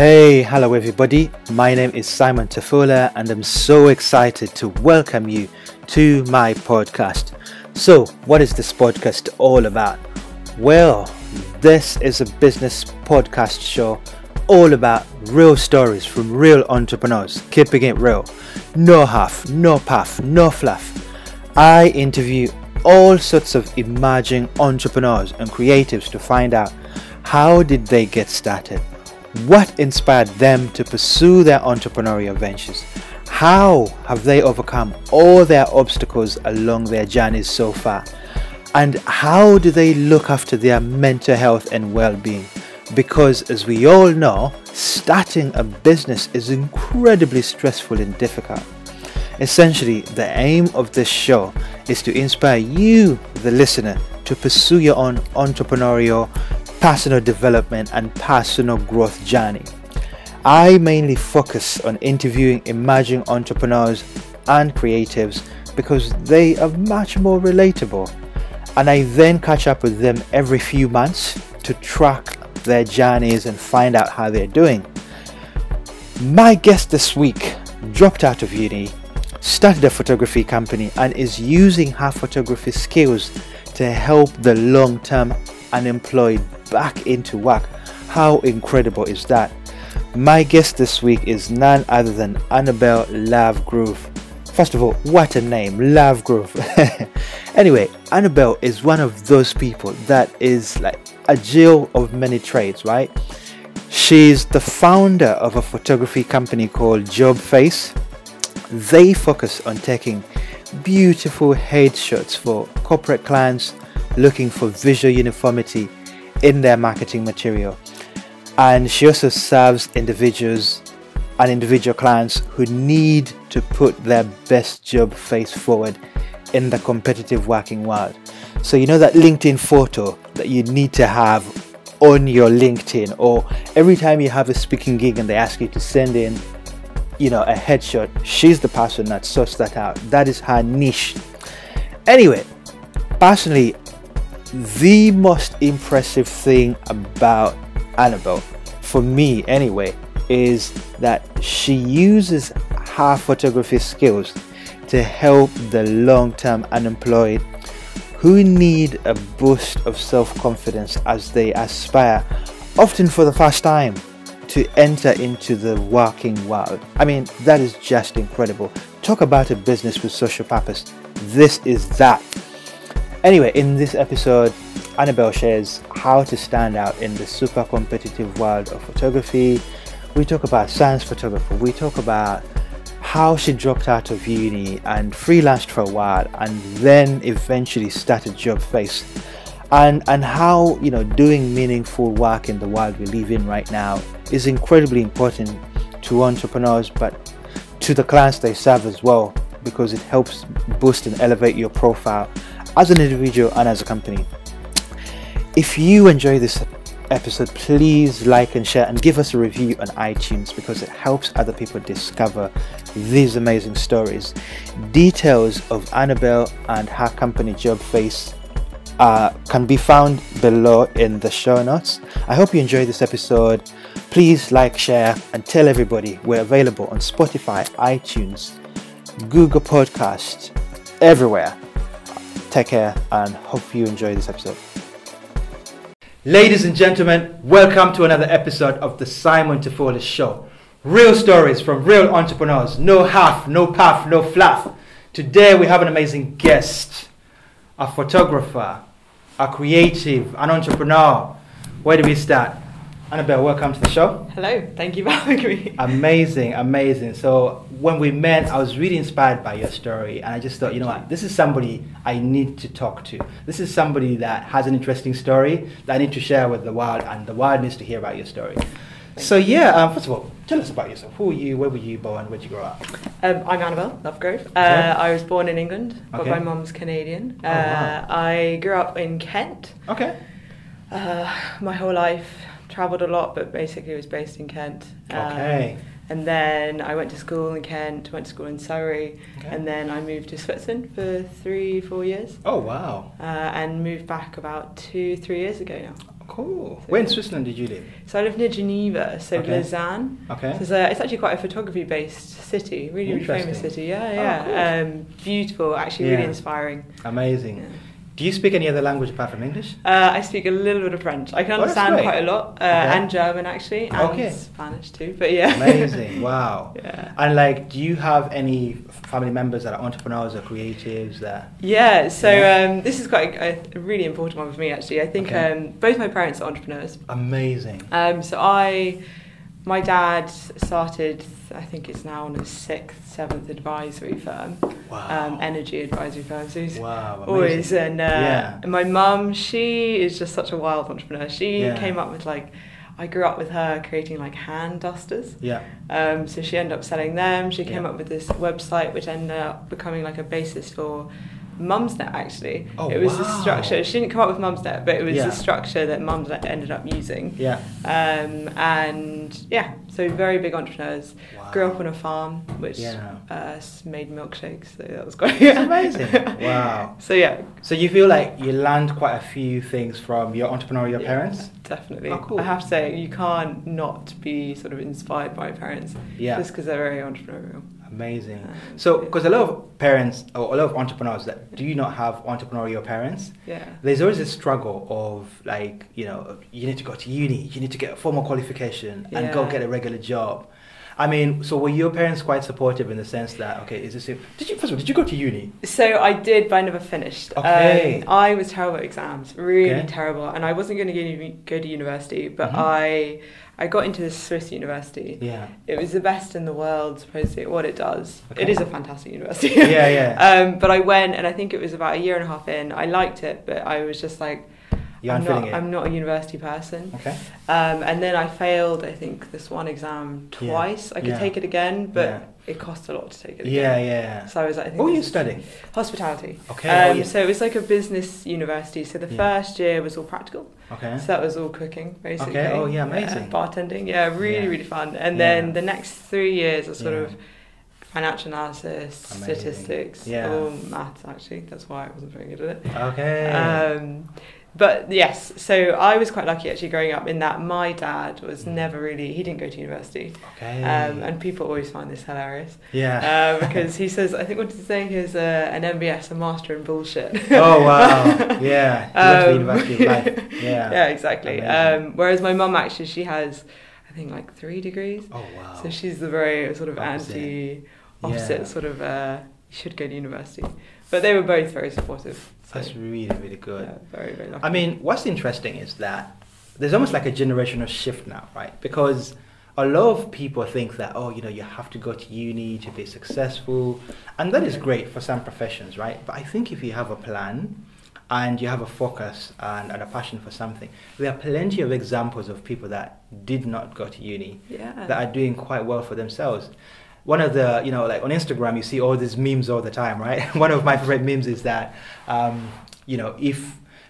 Hey, hello everybody. My name is Simon Tafola and I'm so excited to welcome you to my podcast. So, what is this podcast all about? Well, this is a business podcast show all about real stories from real entrepreneurs, keeping it real. No half, no puff, no fluff. I interview all sorts of emerging entrepreneurs and creatives to find out how did they get started? What inspired them to pursue their entrepreneurial ventures? How have they overcome all their obstacles along their journeys so far? And how do they look after their mental health and well being? Because, as we all know, starting a business is incredibly stressful and difficult. Essentially, the aim of this show is to inspire you, the listener, to pursue your own entrepreneurial personal development and personal growth journey. I mainly focus on interviewing emerging entrepreneurs and creatives because they are much more relatable. And I then catch up with them every few months to track their journeys and find out how they're doing. My guest this week dropped out of uni, started a photography company, and is using her photography skills to help the long term unemployed back into work. How incredible is that? My guest this week is none other than Annabel Lovegrove. First of all, what a name, Lovegrove. anyway, Annabel is one of those people that is like a jill of many trades, right? She's the founder of a photography company called Jobface. They focus on taking beautiful headshots for corporate clients looking for visual uniformity in their marketing material. And she also serves individuals and individual clients who need to put their best job face forward in the competitive working world. So, you know that LinkedIn photo that you need to have on your LinkedIn, or every time you have a speaking gig and they ask you to send in, you know, a headshot, she's the person that sorts that out. That is her niche. Anyway, personally, the most impressive thing about Annabel, for me anyway, is that she uses her photography skills to help the long term unemployed who need a boost of self confidence as they aspire, often for the first time, to enter into the working world. I mean, that is just incredible. Talk about a business with social purpose. This is that. Anyway, in this episode, Annabel shares how to stand out in the super competitive world of photography. We talk about science photography. We talk about how she dropped out of uni and freelanced for a while and then eventually started Jobface. And, and how you know doing meaningful work in the world we live in right now is incredibly important to entrepreneurs but to the clients they serve as well because it helps boost and elevate your profile as an individual and as a company. If you enjoy this episode, please like and share and give us a review on iTunes because it helps other people discover these amazing stories. Details of Annabel and her company Jobface uh, can be found below in the show notes. I hope you enjoyed this episode. Please like, share, and tell everybody we're available on Spotify, iTunes, Google Podcast, everywhere. Take care and hope you enjoy this episode. Ladies and gentlemen, welcome to another episode of the Simon Tafola Show. Real stories from real entrepreneurs. No half, no puff, no fluff. Today we have an amazing guest, a photographer, a creative, an entrepreneur. Where do we start? Annabel, welcome to the show. Hello, thank you for having me. Amazing, amazing. So when we met, I was really inspired by your story, and I just thought, you know what, this is somebody I need to talk to. This is somebody that has an interesting story that I need to share with the world, and the world needs to hear about your story. So yeah, um, first of all, tell us about yourself. Who are you? Where were you born? Where did you grow up? Um, I'm Annabel Lovegrove. Uh, Okay. I was born in England, but Okay. my mum's Canadian. Uh, Oh, wow. I grew up in Kent Okay. uh, my whole life. Travelled a lot, but basically was based in Kent. Um, Okay. And then I went to school in Kent, went to school in Surrey, Okay. and then I moved to Switzerland for three, four years, Oh wow. uh, and moved back about two, three years ago now. Cool. So- Where in Switzerland did you live? So I live near Geneva, so Okay. Lausanne. Okay. So it's, uh, it's actually quite a photography-based city, really, really famous city. Yeah, yeah. Oh, yeah. Um, beautiful, actually, yeah. really inspiring. Amazing. Yeah. Do you speak any other language apart from English? Uh, I speak a little bit of French. I can Oh, understand quite a lot, uh, Okay. and German actually, and Okay. Spanish too. But yeah, Amazing. Wow. yeah. And like, do you have any family members that are entrepreneurs or creatives that? Yeah, so Yeah. Um, this is quite a, a really important one for me actually. I think Okay. um, both my parents are entrepreneurs. Amazing. Um, so I, my dad started, I think it's now on his sixth, seventh advisory firm, Wow. um, energy advisory firm. So he's wow. always and uh, Yeah. and my mum, she is just such a wild entrepreneur. She Yeah. came up with like, I grew up with her creating like hand dusters. Yeah. Um, so she ended up selling them. She came Yeah. up with this website, which ended up becoming like a basis for Mumsnet. Actually, Oh, it was wow. a structure. She didn't come up with Mumsnet, but it was Yeah. a structure that Mumsnet ended up using. Yeah. Um, and yeah, so very big entrepreneurs. Wow. Grew up on a farm, which Yeah. uh, made milkshakes. So that was quite It's amazing. Wow. So yeah, So you feel like you learned quite a few things from your entrepreneurial Yeah, parents? Definitely. Oh, cool. I have to say, you can't not be sort of inspired by parents Yeah. just because they're very entrepreneurial. Amazing. So, because a lot of parents or a lot of entrepreneurs that do not have entrepreneurial parents, Yeah. there's always a struggle of like, you know, you need to go to uni, you need to get a formal qualification and go get a regular job. I mean, so were your parents quite supportive in the sense that, okay, is this, did you, first of all, did you go to uni? So I did, but I never finished. Okay. Um, I was terrible at exams, really Okay. terrible, and I wasn't going to go to university, but Mhm. I I got into this Swiss university. Yeah. It was the best in the world, supposedly, what it does. Okay. It is a fantastic university. Yeah, yeah. um, but I went, and I think it was about a year and a half in. I liked it, but I was just like, You I'm feeling it. I'm not a university person. Okay. Um, and then I failed, I think, this one exam twice. Yeah. I could Yeah. take it again, but Yeah. it cost a lot to take it again. yeah. Yeah. So I was like, I think What were you studying? Hospitality. Okay. Um, oh. So it was like a business university. So the first year was all practical. okay. So that was all cooking, basically. Okay, oh, yeah, amazing. bartending, yeah, really, really fun. And then the next three years are sort of financial analysis, Amazing. statistics, Yeah. all maths, actually. That's why I wasn't very good at it. Okay. Um, but yes, so I was quite lucky actually growing up in that my dad was Mm. never really, he didn't go to university. okay. Um, and people always find this hilarious yeah. uh, because he says, I think what did he say? He has uh, an MBS, a master in bullshit. oh wow. Yeah. Um, University Life. Yeah. yeah, exactly. Um, whereas my mum actually, she has, I think, like three degrees. Oh wow. So she's the very sort of Opposite. anti, opposite Yeah. sort of, uh, you should go to university. But they were both very supportive. That's really really good. yeah, very, very lucky. I mean, what's interesting is that there's almost like a generational shift now, right? Because a lot of people think that, oh, you know, you have to go to uni to be successful. And that is great for some professions, right? But I think if you have a plan and you have a focus and, and a passion for something, there are plenty of examples of people that did not go to uni yeah. that are doing quite well for themselves. One of the, you know, like on Instagram, you see all these memes all the time, right? One of my favorite memes is that, um, you know, if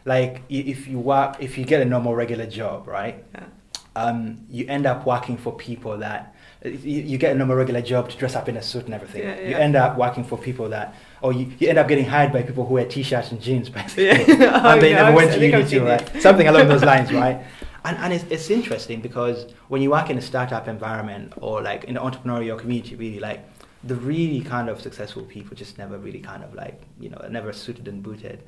like if you work, if you get a normal regular job, right, yeah. um, you end up working for people that you, you get a normal regular job to dress up in a suit and everything. Yeah, You end up working for people that, or you, you end up getting hired by people who wear t-shirts and jeans, basically, Yeah. Oh, and they yeah, never went to uni too, right? Something along those lines, right? And, and it's, it's interesting because when you work in a startup environment or like in the entrepreneurial community, really like the really kind of successful people just never really kind of like, you know, never suited and booted.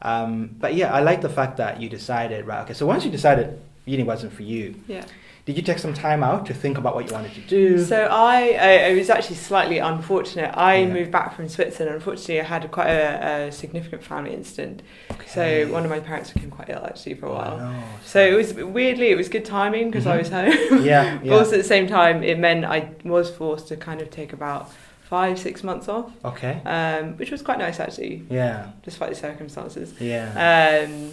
Um, but yeah, I like the fact that you decided, right, okay, so once you decided uni wasn't for you, Yeah. Did you take some time out to think about what you wanted to do? So I, I, it was actually slightly unfortunate. I Yeah. moved back from Switzerland. Unfortunately, I had quite a, a signinificant family incident. Okay. So one of my parents became quite ill actually for a Oh, while. no. So it was weirdly, it was good timing because I Mhm. was home. Yeah, But yeah. also at the same time, it meant I was forced to kind of take about five, six months off, Okay. um, which was quite nice actually, Yeah. despite the circumstances. Yeah. Um,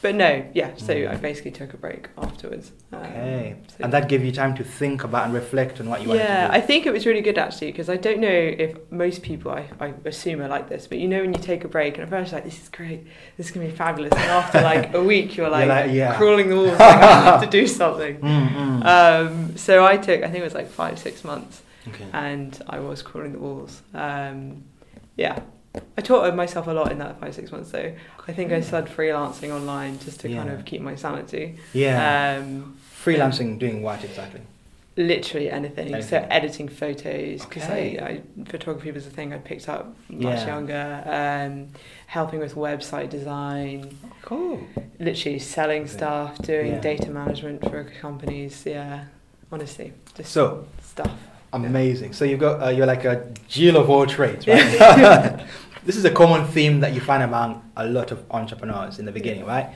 but no, yeah. So Mm. I basically took a break afterwards. Um, okay. so- And that gave you time to think about and reflect on what you yeah, I think it was really good actually because I don't know if most people, I, I assume, are like this, but you know, when you take a break and at first you're like, this is great, this is going to be fabulous. And after like a week, you're like, like, yeah. crawling the walls, like, I have to do something. Mm, mm. Um, so I took, I think it was like five, six months, okay. and I was crawling the walls. Um, yeah. I taught myself a lot in that five six months. though. I think I started freelancing online just to kind of keep my sanity. Yeah. Um, Freelancing, doing what exactly? literally anything. So editing photos because Okay. I, I photography was a thing I picked up much Yeah. younger. Um, helping with website design, Cool. literally selling Okay. stuff, doing Yeah. data management for companies. Yeah, honestly, just So stuff. amazing. So you've got uh, you're like a Jill of all trades, right? this is a common theme that you find among a lot of entrepreneurs in the beginning, right?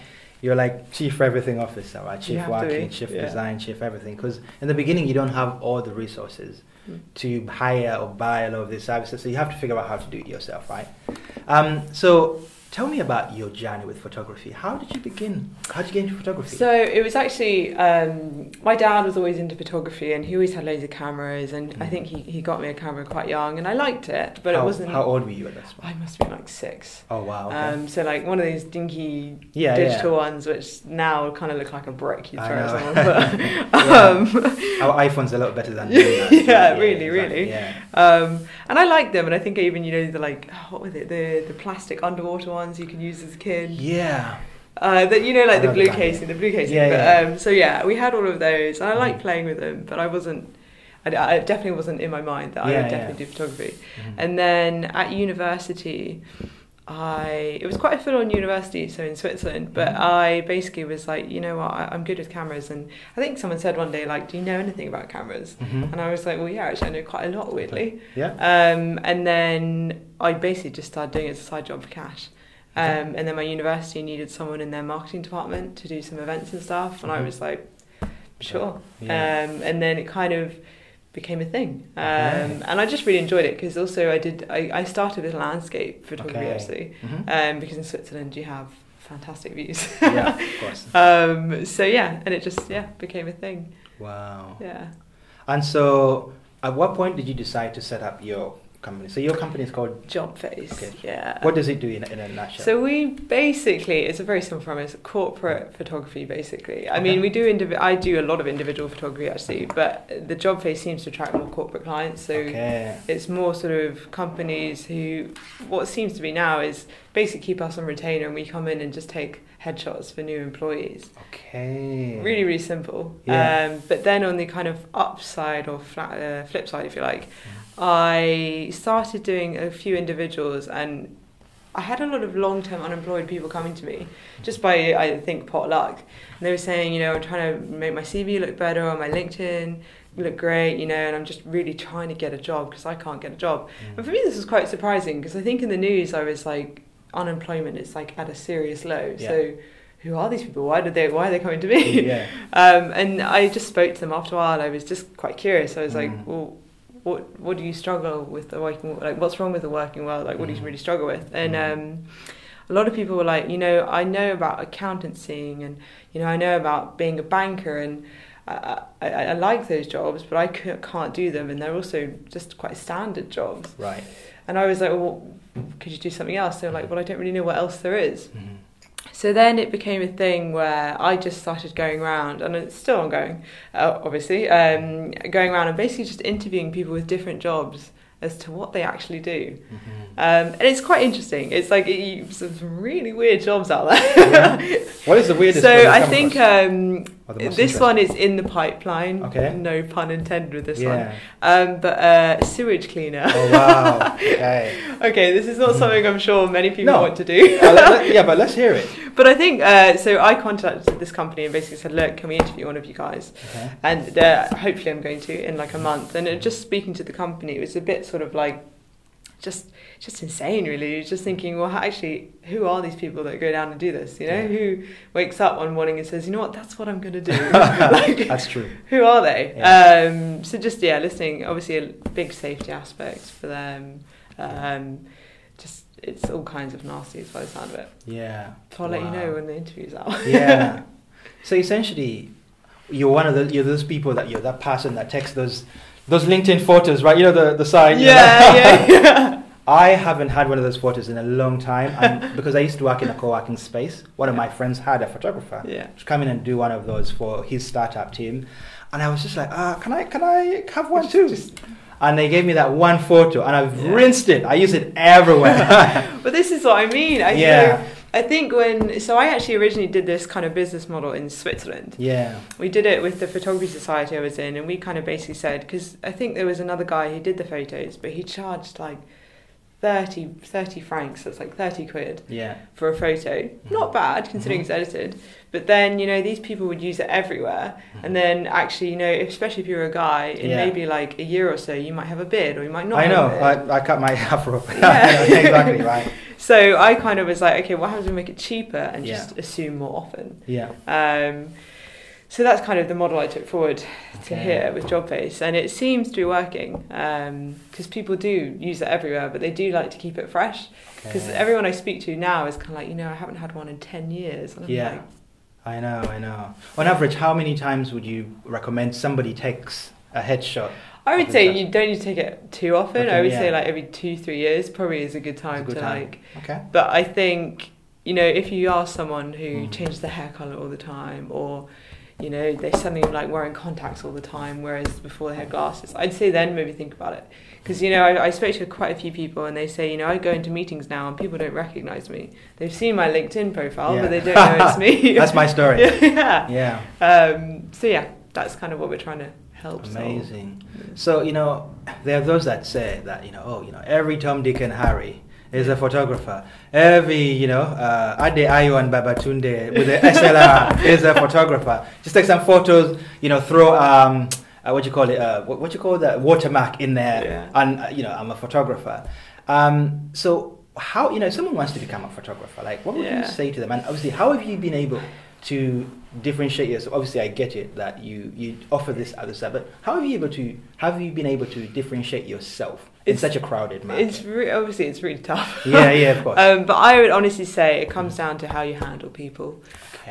You're like chief everything officer, right? Chief have to marketing, be, chief yeah. design, chief everything. Because in the beginning, you don't have all the resources Mm. to hire or buy a lot of these services, so you have to figure out how to do it yourself, right? Um, so tell me about your journey with photography. How did you begin? How did you get into photography? So it was actually um, my dad was always into photography and he always had loads of cameras and I Mm. think he, he got me a camera quite young and I liked it, but how, it wasn't. How old were you at this point? I must have been like six. Oh wow. Okay. Um, so like one of these dinky yeah, digital ones, which now kind of look like a brick you throw at someone. But, Yeah. um. Our iPhone's a lot better than. Yeah, that. really, exactly, really. Yeah. um, and I like them, and I think even you know the like what was it the the plastic underwater ones you could use as a kid. Yeah. Uh, that you know, like I the blue the casing, the blue casing. Yeah, but, yeah. Um, so yeah, we had all of those, and I liked Mhm. playing with them, but I wasn't. I, I definitely wasn't in my mind that I Yeah, would yeah. definitely do photography. Mhm. And then at university, I it was quite a full on university, so in Switzerland. But Mhm. I basically was like, you know what, I, I'm good with cameras, and I think someone said one day like, do you know anything about cameras? Mhm. And I was like, well, yeah, actually, I know quite a lot, weirdly. Yeah. Um, and then I basically just started doing it as a side job for cash. Um, and then my university needed someone in their marketing department to do some events and stuff, and I Mhm. was like, sure. Yeah. Um, and then it kind of became a thing, um, Okay. and I just really enjoyed it because also I did. I, I started with landscape photography Okay. actually, Mhm. um, because in Switzerland you have fantastic views. yeah, of course. um, so yeah, and it just yeah became a thing. Wow. Yeah. And so, at what point did you decide to set up your company? So your company is called. Jobface. Okay. Yeah. What does it do in, in a nutshell? So we basically, it's a very simple premise, corporate photography basically. I Okay. mean, we do, indivi- I do a lot of individual photography actually, but the Jobface seems to attract more corporate clients. So okay. it's more sort of companies who, what seems to be now is basically keep us on retainer and we come in and just take headshots for new employees. Okay. Really, really simple. Yeah. Um, but then on the kind of upside or flat, uh, flip side, if you like, I started doing a few individuals and I had a lot of long term unemployed people coming to me just by, I think, pot luck. And they were saying, you know, I'm trying to make my CV look better on my LinkedIn look great, you know, and I'm just really trying to get a job because I can't get a job. Mm. And for me, this was quite surprising because I think in the news I was like, unemployment is like at a serious low. Yeah. So who are these people? Why did they? Why are they coming to me? yeah. Um, and I just spoke to them after a while. I was just quite curious. I was Mm. like, well, what what do you struggle with the working? Like, what's wrong with the working world? Like, what do you Mm. really struggle with? And Mm. um, a lot of people were like, you know, I know about accountancy and you know, I know about being a banker and. I, I, I like those jobs, but I can't do them, and they're also just quite standard jobs. Right. And I was like, well, could you do something else? They were like, well, I don't really know what else there is. Mhm. So then it became a thing where I just started going around, and it's still ongoing, uh, obviously, um, going around and basically just interviewing people with different jobs as to what they actually do. Mhm. Um, and it's quite interesting. It's like you, some really weird jobs out there. What is the weirdest? so one I think um, Or the most this one is in the pipeline. Okay. No pun intended with this one. Yeah. Um, but uh, sewage cleaner. Oh wow. Okay. okay, this is not something I'm sure many people No. want to do. Uh, let- let- yeah, but let's hear it. But I think uh, so. I contacted this company and basically said, "Look, can we interview one of you guys?" Okay. And uh, hopefully, I'm going to in like a month. And it, just speaking to the company, it was a bit sort of like just just insane, really. You're Just thinking, well, actually, who are these people that go down and do this? You know, Yeah. who wakes up one morning and says, "You know what? That's what I'm going to do." like, That's true. who are they? Yeah. Um, so just yeah, listening. Obviously, a big safety aspect for them. Um, just it's all kinds of nasty. nasties by the sound of it. Yeah. So I'll let you know when the interview's out. yeah. So essentially, you're one of the you're those people that you're that person that takes those those LinkedIn photos, right? You know the the sign. yeah, yeah, yeah. I haven't had one of those photos in a long time, and because I used to work in a co-working space, one of my friends had a photographer Yeah. to come in and do one of those for his startup team, and I was just like, ah, can I can I have one too? Just- and they gave me that one photo, and I've Yeah. rinsed it. I use it everywhere. But this is what I mean. I, you Yeah. know, I think when so I actually originally did this kind of business model in Switzerland. yeah, We did it with the photography society I was in, and we kind of basically said because I think there was another guy who did the photos, but he charged like 30, 30 francs. That's like thirty quid yeah, for a photo. Mm-hmm. Not bad considering it's edited. But then you know these people would use it everywhere, and then actually you know especially if you're a guy, in Mm-hmm. Yeah. maybe like a year or so you might have a beard or you might not. I have know. a beard. I, I cut my afro. Yeah. exactly right. So I kind of was like, okay, what happens if we make it cheaper and Yeah. just assume more often? Yeah, Um, so that's kind of the model I took forward to Okay. here with JobFace, and it seems to be working because people do use it everywhere, but they do like to keep it fresh. Because Okay. everyone I speak to now is kind of like, you know, I haven't had one in ten years. Yeah. like, I know, I know. On average, how many times would you recommend somebody takes a headshot? I would Okay, say you don't need to take it too often. Okay, I would yeah. say like every two, three years probably is a good time good to time. like. Okay. But I think you know if you are someone who Mm. changes their hair color all the time, or you know they suddenly like wearing contacts all the time, whereas before they had glasses, I'd say then maybe think about it. Because you know I, I spoke to quite a few people and they say you know I go into meetings now and people don't recognize me. They've seen my LinkedIn profile, Yeah. but they don't know it's me. That's my story. yeah. Yeah. Um, so yeah, that's kind of what we're trying to help. solve. Amazing. So, you know, there are those that say that, you know, oh, you know, every Tom, Dick, and Harry is a photographer. Every, you know, uh, Ade Ayo and Babatunde with the SLR is a photographer. Just take some photos, you know, throw, um, uh, what you call it, uh, what, what you call that watermark in there, Yeah. and, uh, you know, I'm a photographer. Um, so, how, you know, if someone wants to become a photographer, like, what would you say to them? And obviously, how have you been able to differentiate yourself? Obviously, I get it that you you offer this other side, but how have you able to have you been able to differentiate yourself in It's- such a crowded market? It's re- obviously it's really tough. yeah, yeah, of course. Um, but I would honestly say it comes down to how you handle people.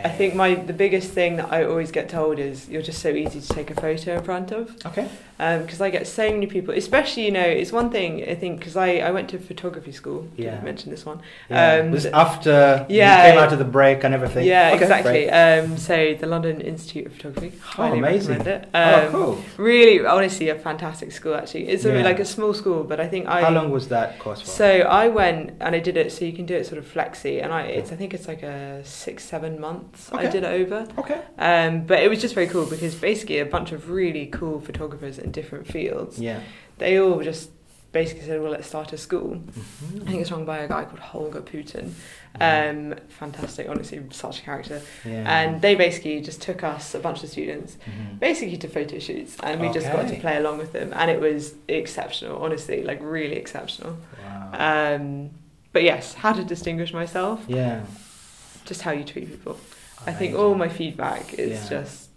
I think my the biggest thing that I always get told is you're just so easy to take a photo in front of. Okay. Because I get so many people, especially you know, it's one thing I think because I, I went to photography school. Did Yeah. I mention this one? Yeah. Um, was it after yeah. came out of the break and everything? Yeah, Okay, exactly. Um, so the London Institute of Photography. Highly amazing. recommend it. oh, Um, cool. Really, honestly, a fantastic school. Actually, it's Yeah. like a small school, but I think I. How long was that course for? So I went and I did it. So you can do it sort of flexi, and I it's I think it's like a six seven months. I did it over, okay. um, but it was just very cool because basically a bunch of really cool photographers in different fields. Yeah. They all just basically said, "Well, let's start a school." Mhm. I think it's run by a guy called Holger Pooten. Mhm. Um, fantastic, honestly, such a character. Yeah. And they basically just took us, a bunch of students, Mhm. basically to photo shoots, and we just got to play along with them, and it was exceptional, honestly, like really exceptional. Wow. Um, but yes, how to distinguish myself, yeah. just how you treat people. I think all my feedback is Yeah. just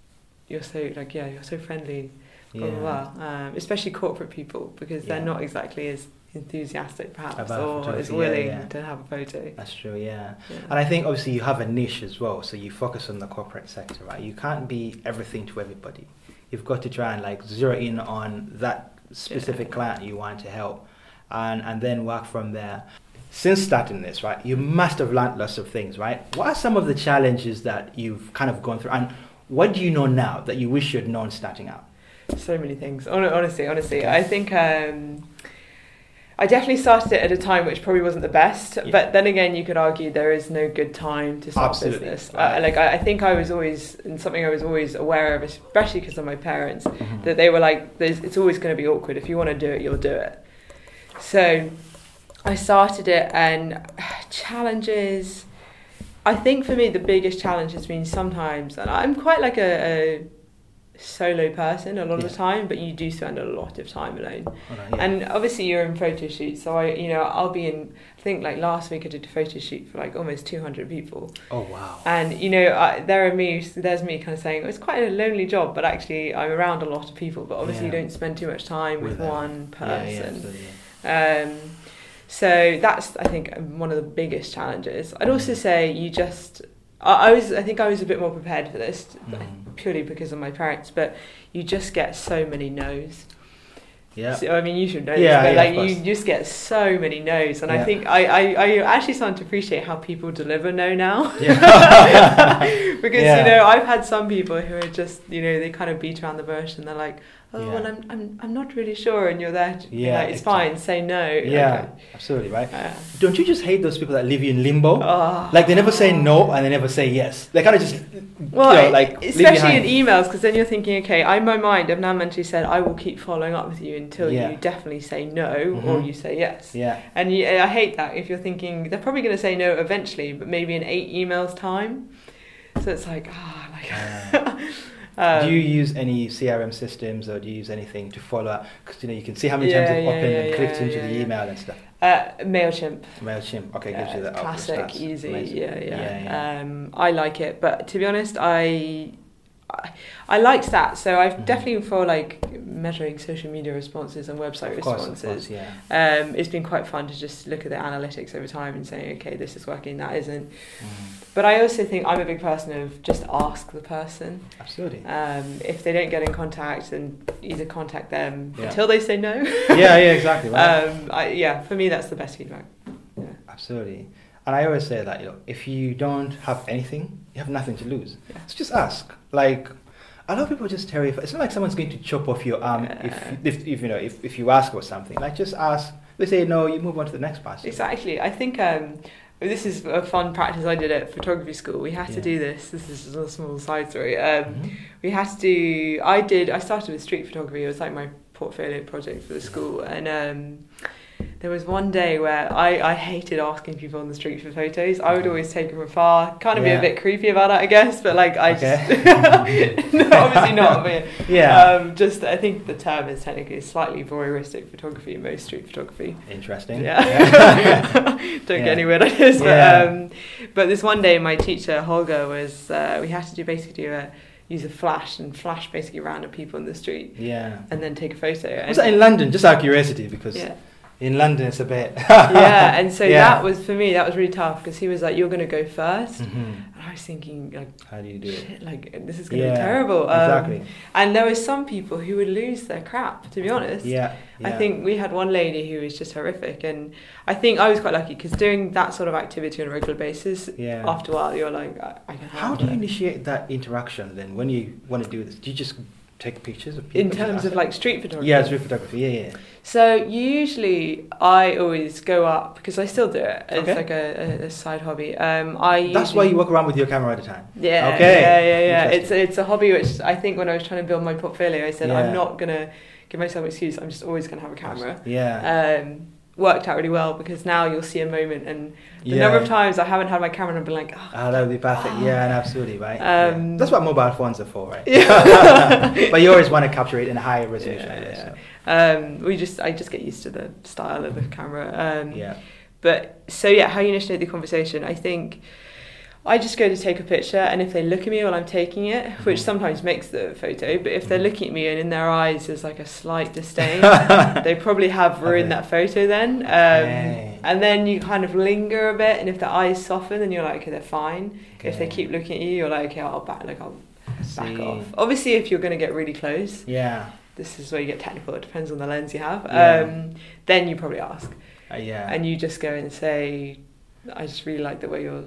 you're so like yeah, you're so friendly, yeah. blah blah. Um, especially corporate people because they're not exactly as enthusiastic perhaps About or as photography, yeah, willing yeah. to have a photo. That's true. Yeah. Yeah. And I think obviously you have a niche as well, so you focus on the corporate sector, right? You can't be everything to everybody. You've got to try and like zero in on that specific Yeah. client you want to help, and and then work from there. Since starting this, right, you must have learned lots of things, right? What are some of the challenges that you've kind of gone through, and what do you know now that you wish you'd known starting out? So many things. Honestly, honestly, I think um, I definitely started it at a time which probably wasn't the best. Yeah. But then again, you could argue there is no good time to start Absolutely. business. Right. Uh, like I, I think I was always, and something I was always aware of, especially because of my parents, Mhm. that they were like, There's, "It's always going to be awkward. If you want to do it, you'll do it." So I started it, and challenges. I think for me the biggest challenge has been sometimes, and I'm quite like a, a solo person a lot of the time, but you do spend a lot of time alone. Hold on, yeah. And obviously you're in photo shoots, so I, you know, I'll be in. I think like last week I did a photo shoot for like almost 200 people, oh wow. and you know, I, there are me. There's me kind of saying oh, it's quite a lonely job, but actually I'm around a lot of people. But obviously Yeah. you don't spend too much time with, With one Yeah, yeah, person. yeah. Um, so that's I think one of the biggest challenges. I'd also say you just I, I was I think I was a bit more prepared for this Mhm. Purely because of my parents, but you just get so many no's. Yeah. So, I mean, you should know Yeah, this, but yeah, like you just get so many no's, and Yeah. I think I, I, I actually started to appreciate how people deliver no now. Yeah. because you know I've had some people who are just you know they kind of beat around the bush and they're like oh Yeah. well I'm, I'm I'm not really sure and you're there to Yeah, like, it's exactly. fine say no Yeah, absolutely, right? Okay. Uh, Don't you just hate those people that leave you in limbo? oh. Like they never say no and they never say yes. They kind of just, Well, you know, like especially in emails, because then you're thinking, okay, I in my mind I've now mentally said I will keep following up with you until Yeah. you definitely say no or Mhm. you say yes. Yeah, And you, I hate that if you're thinking they're probably going to say no eventually, but maybe in eight emails time. So it's like ah, like. um, do you use any CRM systems or do you use anything to follow up? Because you know you can see how many Yeah, times you've yeah, opened yeah, and clicked into the email and stuff. uh, Mailchimp. Mailchimp, okay, gives you that classic, easy. Yeah, yeah. yeah, yeah. Um, I like it, but to be honest, I. I, I liked that. so I've Mhm. definitely for like measuring social media responses and website of course, of responses. course, yeah. Um, it's been quite fun to just look at the analytics over time and saying, okay, this is working, that isn't. Mm, But I also think I'm a big person of just ask the person. absolutely. Um, if they don't get in contact, then either contact them Yeah. until they say no. yeah, yeah, exactly. Right. um, I, yeah, for me, that's the best feedback. Yeah. Absolutely. And I always say that you know, if you don't have anything, you have nothing to lose. Yeah. So just ask. Like a lot of people are just terrified. It's not like someone's going to chop off your arm Yeah. if, if, if you know if, if you ask for something. Like just ask. They say no, you move on to the next person. Exactly. I think um, this is a fun practice I did at photography school. We had Yeah. to do this. This is a small side story. Um, Mhm. we had to do i did i started with street photography it was like my portfolio project for the school and um there was one day where I, I hated asking people on the street for photos. I would always take them afar, kind of be a bit creepy about it, I guess. But like, I Okay. just no, obviously not. But Yeah. um, just I think the term is technically slightly voyeuristic photography, most street photography. Interesting. Yeah. Don't Yeah. get any weird ideas. But, Yeah. um, but this one day, my teacher Holger was. Uh, we had to do basically do a use a flash and flash basically random people in the street Yeah. and then take a photo. Was that in London? Just out of curiosity, because yeah, in London it's a bit. yeah. And so Yeah. that was for me. That was really tough because he was like, "You're going to go first. Mhm. and I was thinking, like, How do you do it? like this is going to Yeah, be terrible. Um, exactly. And there were some people who would lose their crap. To be honest. Yeah. I think we had one lady who was just horrific, and I think I was quite lucky because doing that sort of activity on a regular basis, Yeah. after a while you're like, I, I How do you initiate that interaction then when you want to do this? Do you just take pictures of people? In terms of like street photography. Yeah, street photography. Yeah, yeah. So usually I always go up because I still do it. It's Okay. like a, a, a side hobby. Um, I That's why you walk around with your camera all the time. Yeah, Okay. yeah, yeah, yeah. It's it's a hobby which I think when I was trying to build my portfolio, I said Yeah. I'm not gonna give myself an excuse. I'm just always gonna have a camera. Yeah. Um, worked out really well because now you'll see a moment and the yeah. number of times I haven't had my camera and I've been like, oh, Ah, that would be perfect. Yeah, and absolutely, right? Um, yeah. That's what mobile phones are for, right? Yeah. but you always want to capture it in a higher resolution. I Yeah, guess, yeah. so. um, we just I just get used to the style of the camera. Um, yeah. But so yeah, how you initiate the conversation? I think I just go to take a picture, and if they look at me while I'm taking it, which Mhm. sometimes makes the photo, but if they're Mhm. looking at me and in their eyes there's like a slight disdain, they probably have ruined Okay. that photo then. Um, Okay. And then you kind of linger a bit, and if their eyes soften, then you're like, okay, they're fine. If they keep looking at you, you're like, okay, I'll back, like I'll back See. off. Obviously, if you're going to get really close, Yeah. this is where you get technical. It depends on the lens you have. Yeah. Um, then you probably ask, Uh, yeah. and you just go and say, "I just really like the way you're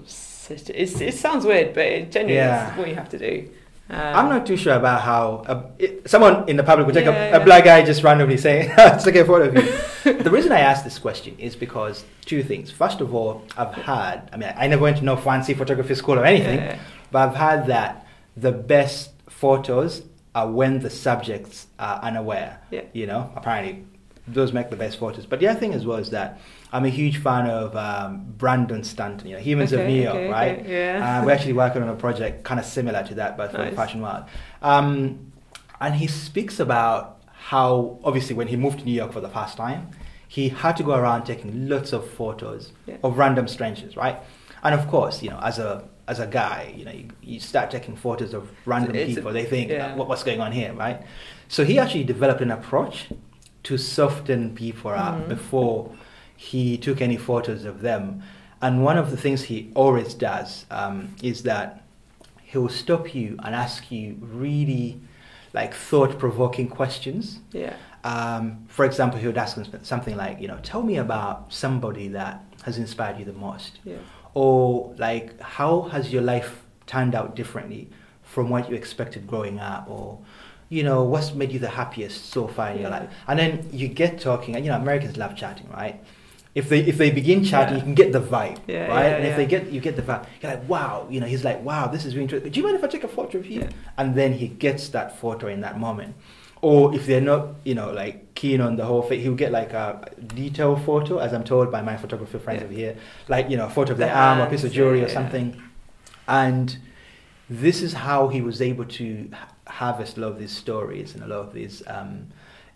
sitting." It's, it sounds weird, but it genuinely Yeah. is what you have to do. Um, I'm not too sure about how uh, it, someone in the public would take Yeah, a, yeah. black guy just randomly saying, "Let's take a photo of you." the reason I asked this question is because two things. First of all, I've had. I mean, I never went to no fancy photography school or anything, Yeah. but I've had that the best photos are when the subjects are unaware. Yeah. You know, apparently those make the best photos. But the other thing as well is that I'm a huge fan of um, Brandon Stanton, you know, Humans of New York, okay, right? okay, yeah. Uh, we're actually working on a project kind of similar to that, but for the fashion world. Um, and he speaks about how, obviously, when he moved to New York for the first time, he had to go around taking lots of photos Yeah. of random strangers, right? And of course, you know, as a as a guy, you know, you, you start taking photos of random It's a- people. They think, yeah. what, what's going on here, right? So he actually developed an approach to soften people up Mhm. before he took any photos of them. And one of the things he always does um, is that he will stop you and ask you really like thought-provoking questions. yeah. Um, for example, he would ask something like, you know, tell me about somebody that has inspired you the most, Yeah. or like, how has your life turned out differently from what you expected growing up, or you know, what's made you the happiest so far in your life? And then you get talking, and you know, Americans love chatting, right? If they if they begin chatting, Yeah. you can get the vibe, Yeah, right? yeah, and if they get you get the vibe, you're like, wow, you know, he's like, wow, this is really interesting. Do you mind if I take a photo of you? And then he gets that photo in that moment. Or if they're not, you know, like keen on the whole thing, he'll get like a detailed photo, as I'm told by my photographer friends over here, like you know, a photo of The their arm or a piece of jewelry or something. And this is how he was able to harvest a lot of these stories and a lot of these um,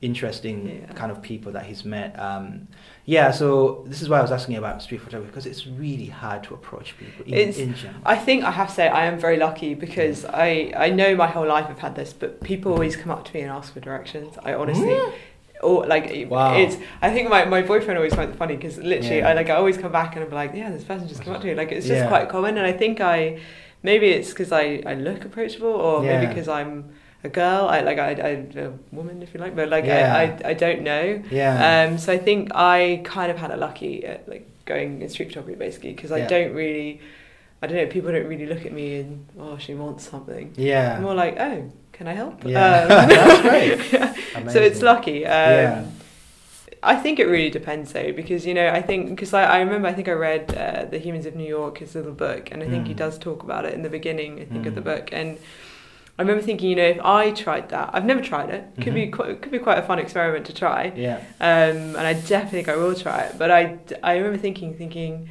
interesting Yeah. kind of people that he's met. Um, yeah, so this is why I was asking about street photography because it's really hard to approach people in, It's- in general. I think I have to say I am very lucky because I, I know my whole life I've had this, but people always come up to me and ask for directions. I honestly, Mm. or like Wow. it's. I think my, my boyfriend always finds it funny because literally Yeah. I like I always come back and I'm like, yeah, this person just came up to me. Like it's just quite common, and I think I maybe it's because I, I look approachable, or maybe because I'm a girl. I like I, I a woman if you like, but like Yeah. I, I I don't know. yeah. Um, so I think I kind of had it lucky at like going in street photography basically because I Yeah. don't really, I don't know, people don't really look at me and oh she wants something. yeah. I'm more like oh can I help? Yeah. Um, That's great. yeah. So it's lucky. Um, Yeah. I think it really depends though because you know I think because I, I remember I think I read uh, the Humans of New York his little book and I think he Mm. does talk about it in the beginning I think of the Mm. book and I remember thinking you know if I tried that I've never tried it could be Mhm. quite, could be quite a fun experiment to try Yeah. um, and I definitely think I will try it. But I, I remember thinking, thinking,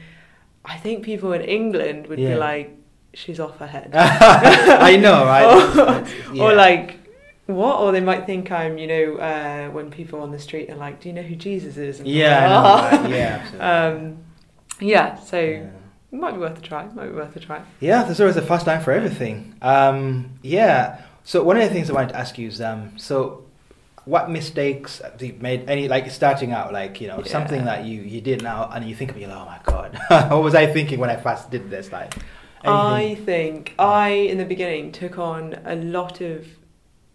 I think people in England would Yeah. be like, she's off her head. I know, right? Or- yeah. Or like, what? Or they might think I'm, you know, uh, when people on the street are like, do you know who Jesus is? And yeah, I like, know, "Ah." right? yeah, absolutely. Um, yeah, so yeah. It might be worth a try. Might be worth a try. Yeah, there's always a first time for everything. Um, yeah. So one of the things I wanted to ask you is, um, so what mistakes have you made? Any like starting out, like you know, Yeah. something that you you did now, and you think of it, oh my god, what was I thinking when I first did this? Like, I think I, in the beginning, took on a lot of,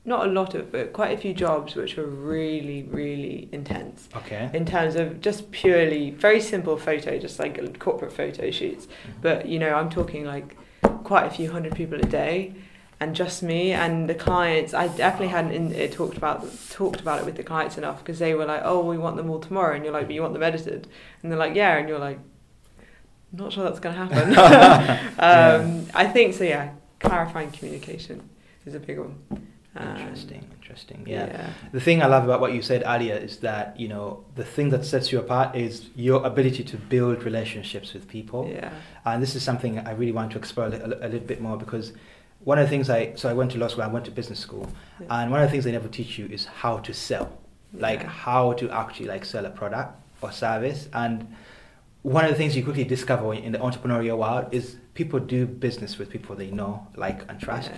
not a lot of, but quite a few jobs which were really, really intense okay, in terms of just purely very simple photo, just like corporate photo shoots. But you know, I'm talking like quite a few hundred people a day, and just me and the clients. I definitely hadn't in, uh, talked about talked about it with the clients enough because they were like, "Oh, we want them all tomorrow," and you're like, "But you want them edited?" And they're like, "Yeah," and you're like, "Not sure that's going to happen." um, I think so. Yeah, clarifying communication is a big one. Um, interesting, interesting. Yeah. The thing I love about what you said earlier is that you know the thing that sets you apart is your ability to build relationships with people. Yeah. And this is something I really want to explore a, a little bit more because one of the things I so I went to law school, I went to business school, Yeah. and one of the things they never teach you is how to sell, like Yeah. how to actually like sell a product or service. And one of the things you quickly discover in the entrepreneurial world is people do business with people they know, like, and trust.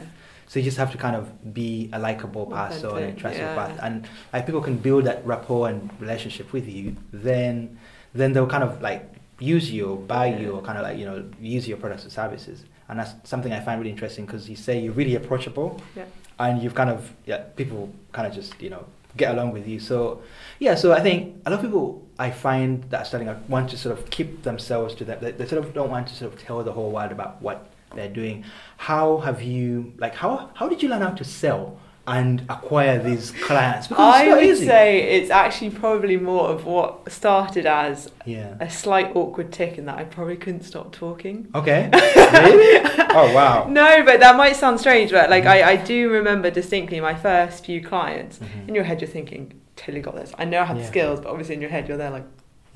Yeah. So you just have to kind of be a likable person and Authentic, trustable yeah. person, and like people can build that rapport and relationship with you. Then, then they'll kind of like use you or buy you or kind of like you know use your products or services. And that's something I find really interesting because you say you're really approachable, Yeah. and you've kind of yeah people kind of just you know get along with you. So yeah, so I think a lot of people I find that are starting out want to sort of keep themselves to that. They, they sort of don't want to sort of tell the whole world about what they're doing. How have you like how how did you learn how to sell and acquire these clients? Because I would easy. say it's actually probably more of what started as yeah. a slight awkward tick in that I probably couldn't stop talking. Okay. really? Oh wow. No, but that might sound strange, but like I, I do remember distinctly my first few clients. Mhm. In your head, you're thinking, totally got this. I know I have Yeah. the skills, but obviously in your head, you're there like,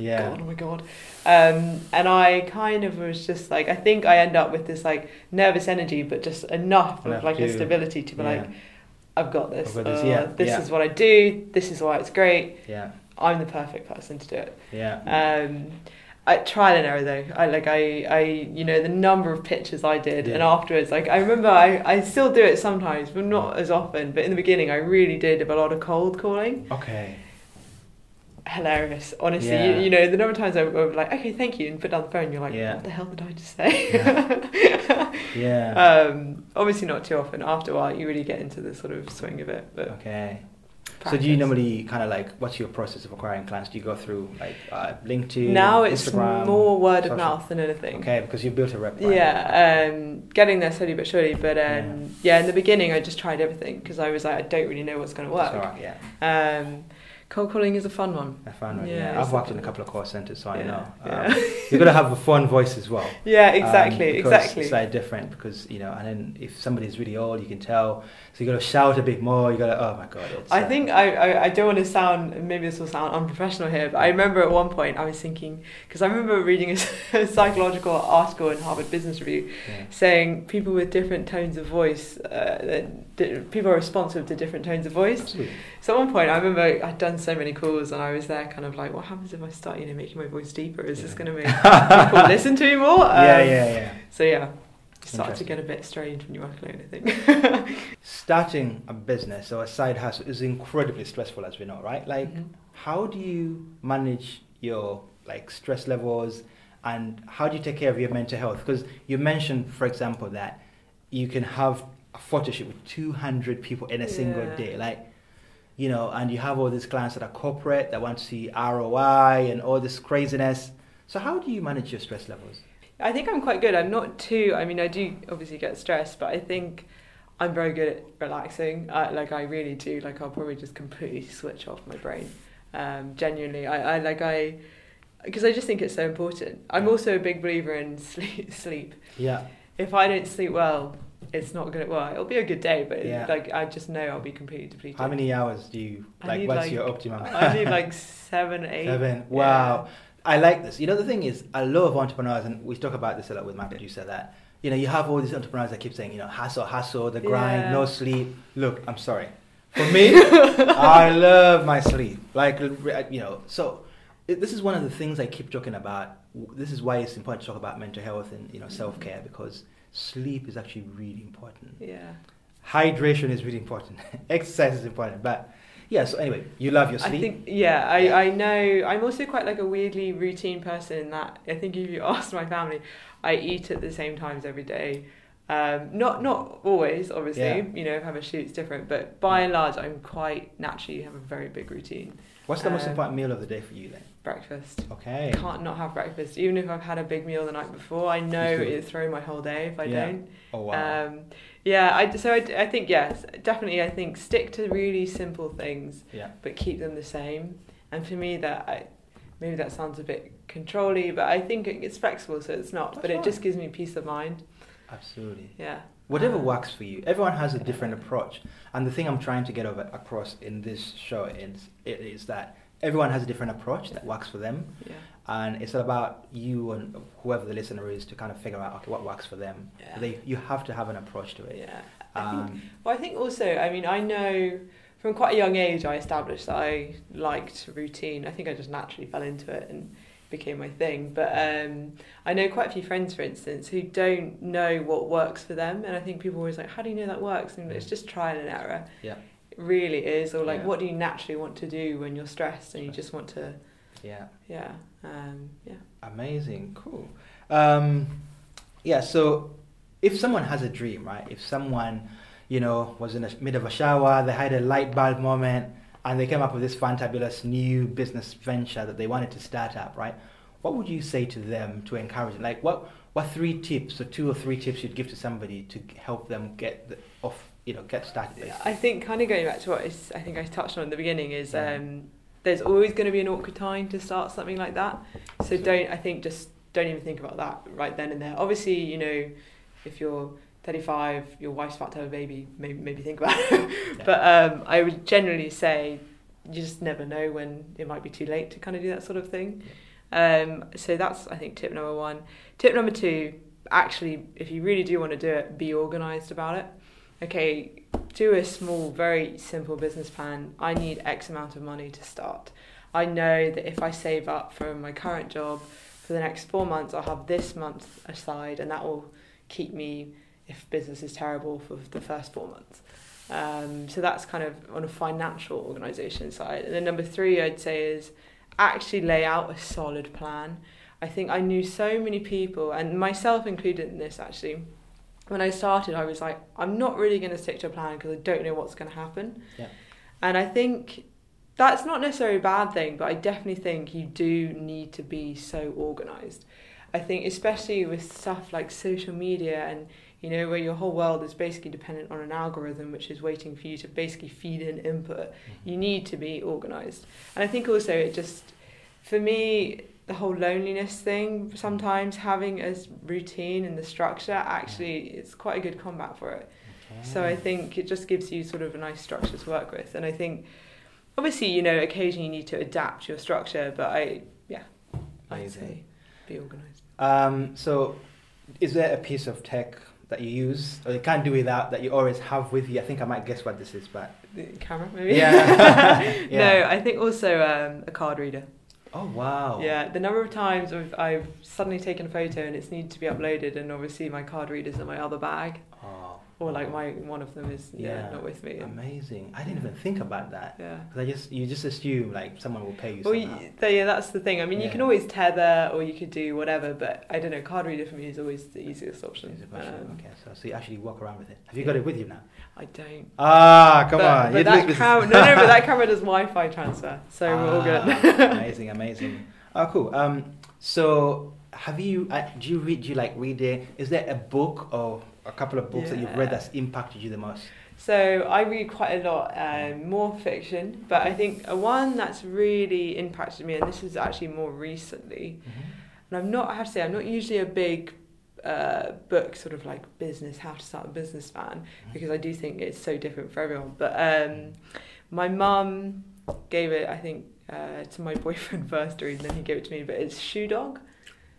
Yeah. God, oh my God. Um, and I kind of was just like, I think I end up with this like nervous energy, but just enough of Enough like a stability to be yeah. like, I've got this. I've got this, uh, yeah, this yeah. is what I do. This is why it's great. Yeah. I'm the perfect person to do it. Yeah. Um, I, trial and error though. I like I, I you know the number of pitches I did and afterwards like I remember I, I still do it sometimes but not as often. But in the beginning I really did a lot of cold calling. Okay. Hilarious, honestly. Yeah. You, you know the number of times I was like okay thank you and put down the phone. You're like Yeah. what the hell did I just say? Yeah. um, obviously not too often. After a while you really get into the sort of swing of it. But Okay. So do you normally kind of like what's your process of acquiring clients? Do you go through like uh, LinkedIn? now it's Instagram, more word social- of mouth than anything. Okay, because you've built a rep. Yeah, um, getting there slowly but surely. But um, yeah. in the beginning, I just tried everything because I was like, I don't really know what's going to work. right, yeah. Um, cold calling is a fun one. I found it. Yeah, Yeah, I've worked in a couple of call centers, so I Yeah, know. yeah. Um, you've got to have a fun voice as well. Yeah, Um, exactly, because exactly. It's like different because you know, and then if somebody's really old, you can tell. So you got to shout a bit more. You got to. Oh my god! It's, I uh, think I, I, I don't want to sound maybe this will sound unprofessional here, but I remember at one point I was thinking because I remember reading a psychological article in Harvard Business Review yeah. saying people with different tones of voice, uh, that people are responsive to different tones of voice. Absolutely. So at one point, I remember I'd done so many calls, and I was there, kind of like, what happens if I start, you know, making my voice deeper? Is this going to make people listen to me more? yeah, Um, yeah, yeah. So yeah, started to get a bit strange when you work alone. I think. Starting a business or a side hustle is incredibly stressful, as we know, right? Like, Mhm. how do you manage your like stress levels, and how do you take care of your mental health? Because you mentioned, for example, that you can have a photo shoot with 200 people in a single day, like. You know, and you have all these clients that are corporate that want to see ROI and all this craziness. So, how do you manage your stress levels? I think I'm quite good. I'm not too. I mean, I do obviously get stressed, but I think I'm very good at relaxing. I, like I really do. Like I'll probably just completely switch off my brain. Um, genuinely, I, I like I because I just think it's so important. I'm Yeah. also a big believer in sleep. sleep. Yeah, If I don't sleep well, it's not gonna. Well, it'll be a good day, but Yeah. like I just know I'll be completely depleted. how many hours do you like? What's like- your optimum? I need like seven, eight. Seven. Wow. I like this. You know, the thing is, lot of entrepreneurs, and we talk about this a lot with my producer, that, you know, you have all these entrepreneurs that keep saying, you know, hustle, hustle, the grind, Yeah. no sleep. Look, I'm sorry. For me, I love my sleep. Like, you know, so it, this is one of the things I keep talking about. This is why it's important to talk about mental health and, you know, self care because sleep is actually really important. Yeah. Hydration is really important. Exercise is important. But yeah, so anyway, you love your sleep. I think yeah, I, Yeah. I know I'm also quite like a weirdly routine person in that I think if you ask my family, I eat at the same times every day. Um, not not always, obviously. Yeah. You know, if I have a shoot, it's different, but by and large, I'm quite naturally have a very big routine. What's the most um, important meal of the day for you then? Breakfast. Okay. Can't not have breakfast, even if I've had a big meal the night before. I know it'll throw my whole day if I Yeah. don't. Oh wow. Um, yeah, I, so I, I think yes, definitely. I think stick to really simple things yeah. but keep them the same. And for me, that I, maybe that sounds a bit controlly, but I think it's flexible, so it's not. That's but it just gives me peace of mind. Absolutely. Yeah. Whatever Um, works for you. Everyone has a different approach, and the thing I'm trying to get over across in this show is it is that everyone has a different approach that works for them, Yeah. And it's about you and whoever the listener is to kind of figure out okay what works for them. Yeah. They you have to have an approach to it. Yeah. I think, Um, well, I think also, I mean, I know from quite a young age, I established that I liked routine. I think I just naturally fell into it and became my thing. But um, I know quite a few friends, for instance, who don't know what works for them. And I think people are always like, how do you know that works? And it's just trial and error. Yeah. It really is. Or like, Yeah. what do you naturally want to do when you're stressed and you just want to, yeah. yeah, um, yeah. Amazing, cool. Um, yeah, so if someone has a dream, right? If someone, you know, was in the mid of a shower, they had a light bulb moment, and they came up with this fantabulous new business venture that they wanted to start up, right? What would you say to them to encourage them? Like, what what three tips or two or three tips you'd give to somebody to help them get the, off, you know, get started? Basically? I think kind of going back to what is, I think I touched on at the beginning is Yeah. um, there's always going to be an awkward time to start something like that. So don't I think just don't even think about that right then and there. Obviously, you know, if you're 35, your wife's about to have a baby, maybe maybe think about it. Yeah. But um, I would generally say you just never know when it might be too late to kind of do that sort of thing. Um, so that's I think tip number one. Tip number two, actually, if you really do want to do it, be organised about it. Okay, do a small, very simple business plan. I need X amount of money to start. I know that if I save up from my current job for the next four months, I'll have this month aside, and that will keep me, if business is terrible, for the first four months. Um, so that's kind of on a financial organisation side. And then number three, I'd say is actually lay out a solid plan. I think I knew so many people, and myself included in this actually. When I started, I was like, I'm not really going to stick to a plan because I don't know what's going to happen. Yeah. And I think that's not necessarily a bad thing, but I definitely think you do need to be so organized. I think, especially with stuff like social media and you know, where your whole world is basically dependent on an algorithm which is waiting for you to basically feed in input, mm-hmm. you need to be organized. And I think also it just, for me, the whole loneliness thing, sometimes having a routine and the structure actually it's quite a good combat for it. Okay. So I think it just gives you sort of a nice structure to work with. And I think, obviously, you know, occasionally you need to adapt your structure, but I, yeah, I'd say be organized. Um, so, is there a piece of tech that you use or you can't do without that you always have with you? I think I might guess what this is, but the camera maybe. Yeah. yeah. No, I think also um, a card reader. Oh wow! Yeah, the number of times I've, I've suddenly taken a photo and it's needed to be uploaded, and obviously my card reader's in my other bag. Oh or like my one of them is yeah, yeah not with me. Amazing. I didn't even think about that. Yeah. Because I just you just assume like someone will pay you. Well, you, yeah, that's the thing. I mean, yeah. you can always tether or you could do whatever, but I don't know. Card reader for me is always the easiest option. Um, okay, so so you actually walk around with it. Have you got it with you now? I don't. Ah, come but, on. But that cam- no, no, but that camera does Wi-Fi transfer, so ah, we're all good. Ah, amazing, amazing. Oh, cool. Um, so have you? Uh, do you read? Do you like reading? Is there a book or a couple of books yeah. that you've read that's impacted you the most? So I read quite a lot, um, more fiction, but I think a one that's really impacted me, and this is actually more recently. Mm-hmm. And I'm not, I have to say, I'm not usually a big uh, book sort of like business, how to start a business fan, mm-hmm. because I do think it's so different for everyone. But um, my mum gave it, I think, uh, to my boyfriend first to read, and then he gave it to me. But it's Shoe Dog.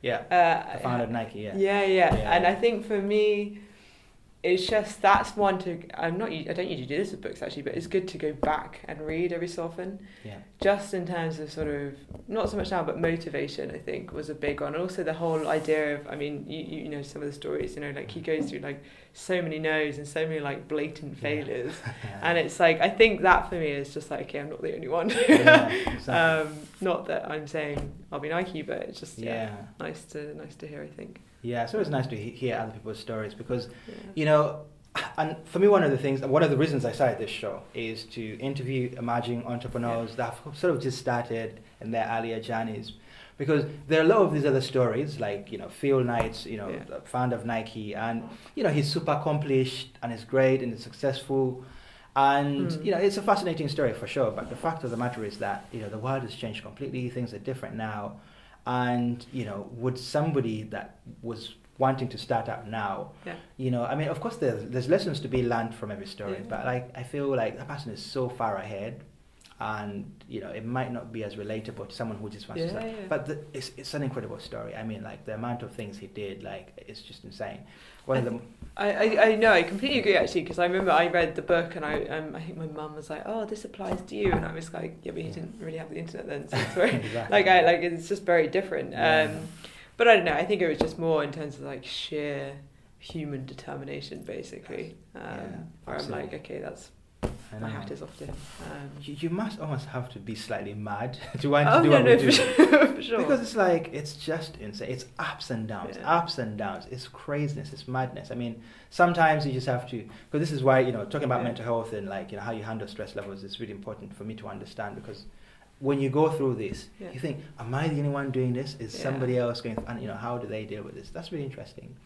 Yeah. Uh, the founder of Nike. Yeah. Yeah, yeah. yeah and I think for me it's just that's one to I'm not I don't usually do this with books actually, but it's good to go back and read every so often. Yeah. Just in terms of sort of not so much now, but motivation I think was a big one. And also the whole idea of I mean you you know some of the stories you know like he goes through like so many no's and so many like blatant failures, yeah. and it's like I think that for me is just like okay I'm not the only one. yeah, exactly. um, not that I'm saying I'll be Nike, but it's just yeah, yeah nice to nice to hear I think. Yeah, so it's nice to hear other people's stories because, yeah. you know, and for me, one of the things, one of the reasons I started this show is to interview emerging entrepreneurs yeah. that have sort of just started in their earlier journeys. Because there are a lot of these other stories, like, you know, Phil Knight, you know, yeah. founder of Nike, and, you know, he's super accomplished and is great and is successful. And, mm. you know, it's a fascinating story for sure. But the fact of the matter is that, you know, the world has changed completely. Things are different now and you know would somebody that was wanting to start up now yeah. you know i mean of course there's, there's lessons to be learned from every story yeah. but like i feel like that person is so far ahead and you know it might not be as relatable to someone who just wants yeah, to start yeah. but the, it's, it's an incredible story i mean like the amount of things he did like it's just insane one of them I, I, I know I completely agree actually because I remember I read the book and I um, I think my mum was like oh this applies to you and I was like yeah but you didn't really have the internet then so it's very, exactly. like I like it's just very different yeah. um, but I don't know I think it was just more in terms of like sheer human determination basically um, yeah, where I'm like okay that's my hat is off to him. Um, you, you, must almost have to be slightly mad to want oh, to do no, what no, we do. Sure, sure. Because it's like it's just insane. It's ups and downs, yeah. ups and downs. It's craziness. It's madness. I mean, sometimes you just have to. Because this is why you know talking about yeah. mental health and like you know how you handle stress levels is really important for me to understand because when you go through this, yeah. you think, am I the only one doing this? Is somebody else going? Th- and you know, how do they deal with this? That's really interesting.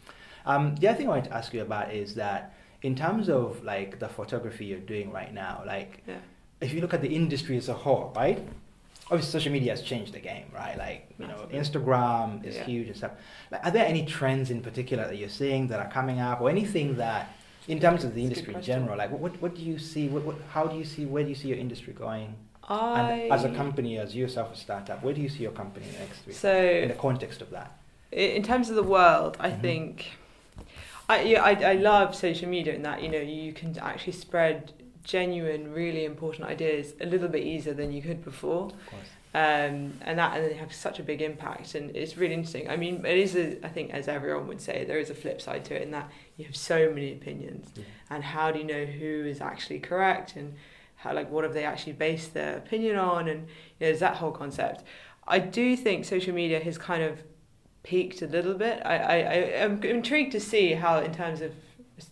Um, the other thing I wanted to ask you about is that in terms of like the photography you're doing right now, like yeah. if you look at the industry as a whole, right? Obviously, social media has changed the game, right? Like you know, Instagram is yeah. huge and stuff. Like, are there any trends in particular that you're seeing that are coming up, or anything that, in terms of the industry in general, like what, what do you see? What, what how do you see? Where do you see your industry going? I... And as a company, as yourself a startup, where do you see your company next week? So in the context of that, in terms of the world, I mm-hmm. think I, yeah, I, I love social media in that you know you can actually spread genuine, really important ideas a little bit easier than you could before. Um, and that and they have such a big impact and it's really interesting. I mean, it is, a, I think, as everyone would say, there is a flip side to it in that you have so many opinions, yeah. and how do you know who is actually correct and how like what have they actually based their opinion on and you know, there's that whole concept. I do think social media has kind of peaked a little bit. I, I, I am intrigued to see how, in terms of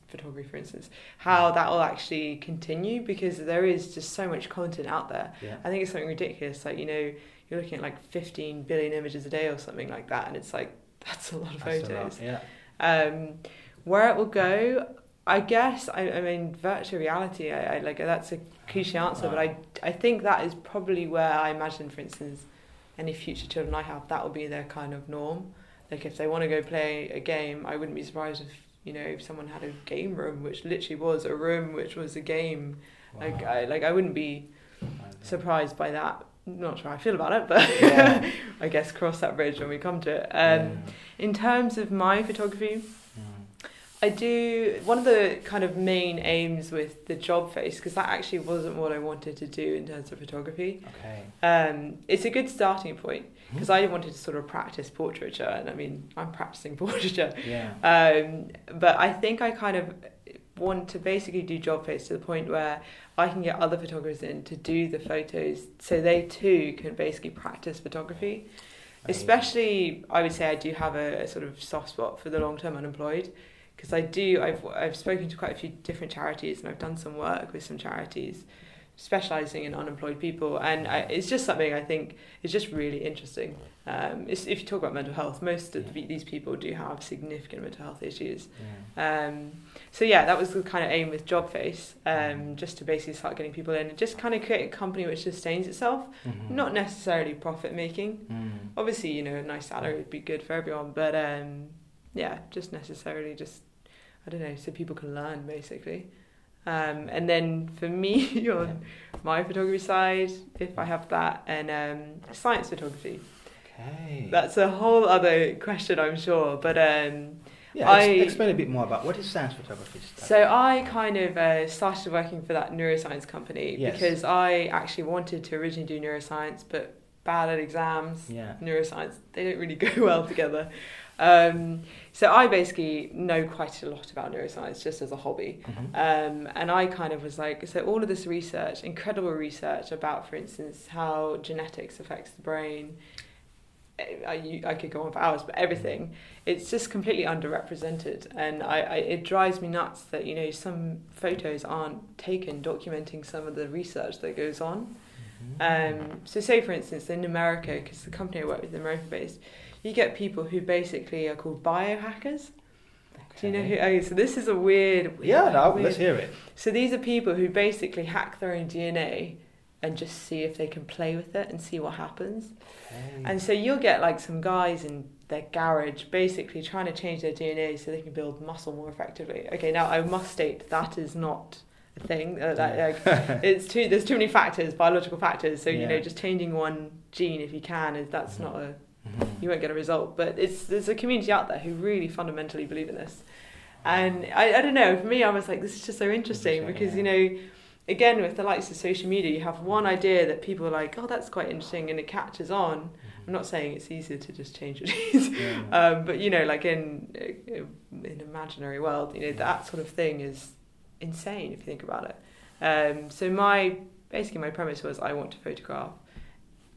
photography, for instance, how that will actually continue because there is just so much content out there. Yeah. I think it's something ridiculous. Like you know, you're looking at like 15 billion images a day or something like that, and it's like that's a lot of That's photos. lot, Yeah. Um, where it will go, I guess. I, I mean, virtual reality. I, I like that's a cliche answer, but I I think that is probably where I imagine, for instance, any future children I have, that will be their kind of norm. Like if they want to go play a game, I wouldn't be surprised if you know if someone had a game room, which literally was a room which was a game. Like I like I wouldn't be surprised by that. Not sure how I feel about it, but Yeah. I guess cross that bridge when we come to it. Um, In terms of my photography, Mm. I do one of the kind of main aims with the Jobface because that actually wasn't what I wanted to do in terms of photography. Okay. Um, it's a good starting point? Because I wanted to sort of practice portraiture, and I mean I'm practicing portraiture, Yeah. um, but I think I kind of want to basically do Jobface to the point where I can get other photographers in to do the photos so they too can basically practice photography. Especially, I would say I do have a, a sort of soft spot for the long term unemployed because I do. I've I've spoken to quite a few different charities and I've done some work with some charities specializing in unemployed people, and I, it's just something I think is just really interesting. Um, it's, if you talk about mental health, most of the, these people do have significant mental health issues. Yeah. Um, so yeah, that was the kind of aim with JobFace, um, just to basically start getting people in and just kind of create a company which sustains itself, Mhm. not necessarily profit making. Mm. Obviously, you know, a nice salary would be good for everyone, but um, yeah, just necessarily just I don't know, so people can learn basically. Um, and then for me on my photography side, if I have that, and um, science photography, Okay. that's a whole other question, I'm sure. But um, yeah. I- explain a bit more about what is science photography. stuff? So I kind of uh, started working for that neuroscience company Yes. because I actually wanted to originally do neuroscience, but bad at exams. Yeah. Neuroscience they don't really go well together. Um, so I basically know quite a lot about neuroscience just as a hobby. Mhm. Um, and I kind of was like, so all of this research, incredible research about, for instance, how genetics affects the brain. I, I, I could go on for hours, but everything, it's just completely underrepresented. And I, I, it drives me nuts that, you know, some photos aren't taken documenting some of the research that goes on. Mhm. Um, so say, for instance, in America, because the company I work with is American based, you get people who basically are called biohackers. Do you know who? Okay. Okay, so this is a weird. Yeah, no, weird- let's hear it. so these are people who basically hack their own DNA and just see if they can play with it and see what happens. And so you'll get like some guys in their garage basically trying to change their DNA so they can build muscle more effectively. Okay, now I must state that is not a thing. Uh, that, like, it's too there's too many factors, biological factors. So you know, just changing one gene if you can is that's not a Mhm. you won't get a result. But it's there's a community out there who really fundamentally believe in this. And I, I don't know, for me I was like, this is just so interesting Interesting, because, yeah. you know, again with the likes of social media, you have one idea that people are like, oh that's quite interesting and it catches on. I'm not saying it's easier to just change your genes. Yeah. Um, but you know, like in in imaginary world, you know that sort of thing is insane if you think about it. Um, so my basically my premise was I want to photograph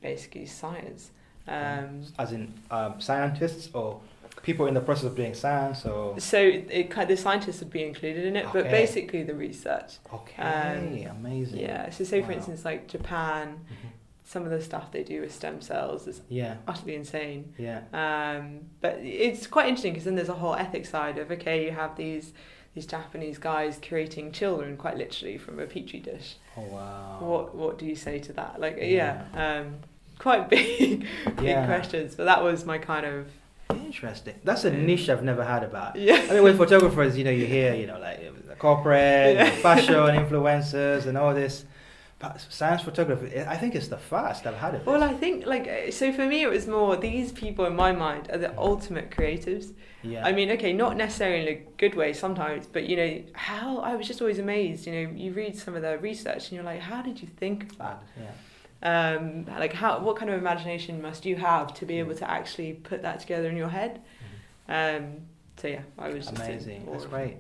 basically science. Um, As in um, scientists or people in the process of doing science or. so it, kind the scientists would be included in it, but basically the research. Okay, amazing. Yeah. So say for Wow. instance like Japan, Mhm. some of the stuff they do with stem cells is Yeah, utterly insane. yeah. Um, but it's quite interesting because then there's a whole ethics side of okay, you have these these Japanese guys creating children quite literally from a petri dish. Oh wow. What what do you say to that? Like Yeah. yeah, um, quite big big Yeah. questions. But that was my kind of Interesting. That's a niche I've never heard about. yeah. I mean, with photographers, you know, you hear, you know, like the corporate, Yeah. fashion influencers, and all this. But science photography, I think it's the first I've had it. Well, I think like uh, so for me it was more these people in my mind are the ultimate creatives. yeah. I mean, okay, not necessarily in a good way sometimes, but you know how I was just always amazed. You know, you read some of their research and you're like, how did you think of that? yeah. Um, like how what kind of imagination must you have to be able to actually put that together in your head um, so yeah I was Amazing. That's great.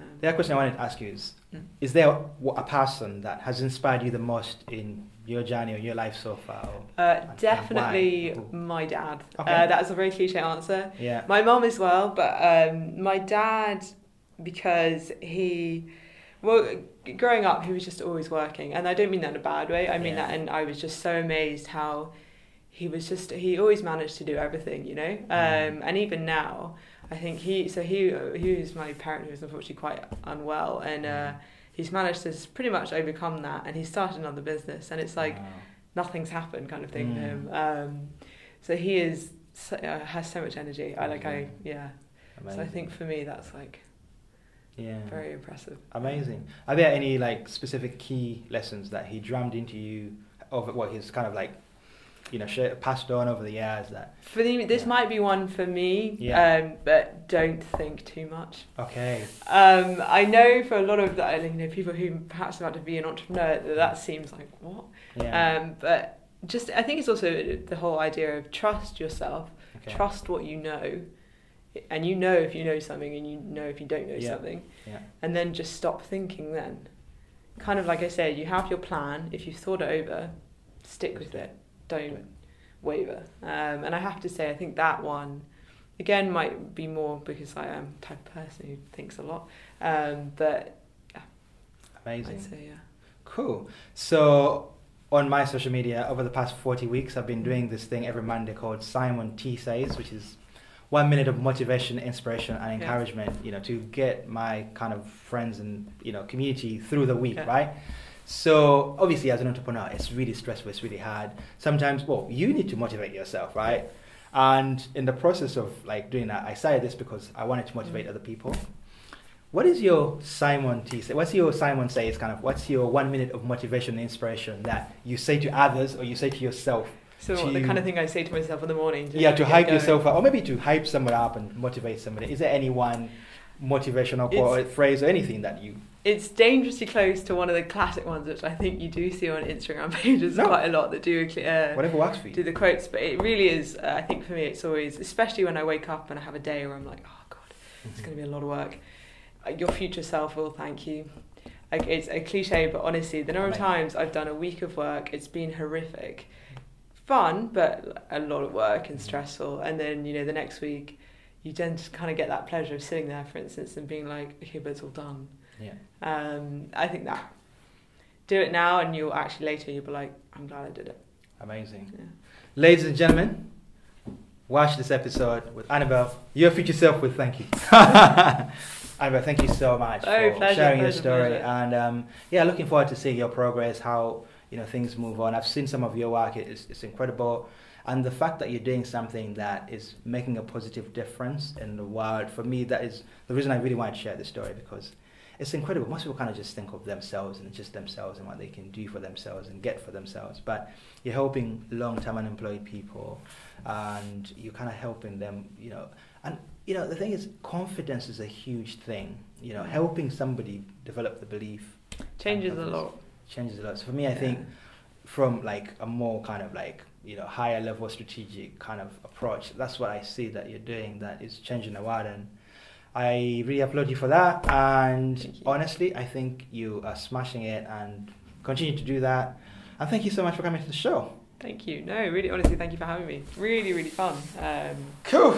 Um, The other question I wanted to ask you is: Mm. Is there a, a person that has inspired you the most in your journey or your life so far? or- uh, and definitely my dad Okay. uh, that's a very cliche answer Yeah. my mom as well but um, my dad because he, well, growing up, he was just always working, and I don't mean that in a bad way. I mean Yeah. that, and I was just so amazed how he was just he always managed to do everything, you know. Mm. Um, and even now, I think he so he he was my parent who was unfortunately quite unwell, and uh, Mm. he's managed to pretty much overcome that, and he started another business, and it's like Wow. nothing's happened kind of thing to Mm. him. Um, so he is so, uh, has so much energy. I like I Amazing. yeah. So I think for me that's like yeah. very impressive. Amazing. Are there any like specific key lessons that he drummed into you over what he's kind of like, you know, passed on over the years that? For the, this Yeah. might be one for me, Yeah. um, but don't think too much. Okay. Um, I know for a lot of the, you know people who perhaps about to be an entrepreneur that that seems like what, Yeah. um, but just I think it's also the whole idea of trust yourself, okay. trust what you know, and you know if you know something and you know if you don't know Yeah. something, Yeah. and then just stop thinking. Then, kind of like I said, you have your plan. If you've thought it over, stick with it. Don't waver. Um, and I have to say, I think that one, again, might be more because I am the type of person who thinks a lot. Um, but Amazing. I'd say, yeah. Cool. So on my social media over the past 40 weeks, I've been doing this thing every Monday called Simon T Says, which is one minute of motivation, inspiration, and Yeah. encouragement. You know, to get my kind of friends and you know community through the week, right? So obviously, as an entrepreneur, it's really stressful. It's really hard. Sometimes, well, you need to motivate yourself, right? And in the process of like doing that, I started this because I wanted to motivate Mm. other people. What is your Simon T say? What's your Simon say? says kind of? What's your one minute of motivation and inspiration that you say to others or you say to yourself? So what, the kind of thing I say to myself in the morning. yeah, to hype going. yourself up, or maybe to hype someone up and motivate somebody. Is there any one motivational quote or phrase or anything that you? It's dangerously close to one of the classic ones, which I think you do see on Instagram pages No. quite a lot that do uh, Whatever works for you. do the quotes. But it really is. Uh, I think for me, it's always, especially when I wake up and I have a day where I'm like, oh god, it's going to be a lot of work. Uh, Your future self will thank you. Like it's a cliche, but honestly, the number of times I've done a week of work, it's been horrific. Fun, but a lot of work and stressful. And then you know the next week, you then just kind of get that pleasure of sitting there, for instance, and being like, okay, but it's all done. Yeah. Um, I think that do it now, and you'll actually later you'll be like, I'm glad I did it. Amazing. Yeah. Ladies and gentlemen, watch this episode with Annabel. Your future self will thank you. Annabel, thank you so much Oh, for pleasure, sharing your story. pleasure. And um, yeah, looking forward to seeing your progress, how you know things move on. I've seen some of your work; it's, it's incredible. And the fact that you're doing something that is making a positive difference in the world, for me, that is the reason I really want to share this story because it's incredible. Most people kind of just think of themselves and just themselves and what they can do for themselves and get for themselves. But you're helping long-term unemployed people, and you're kind of helping them. You know, and you know the thing is, confidence is a huge thing. You know, helping somebody develop the belief Changes a lot. Changes a lot. So for me, I think from like a more kind of like you know higher level strategic kind of approach that's what i see that you're doing that is changing the world and i really applaud you for that and honestly i think you are smashing it and continue to do that and thank you so much for coming to the show Thank you. No, really, honestly, thank you for having me. Really, really fun. Um, cool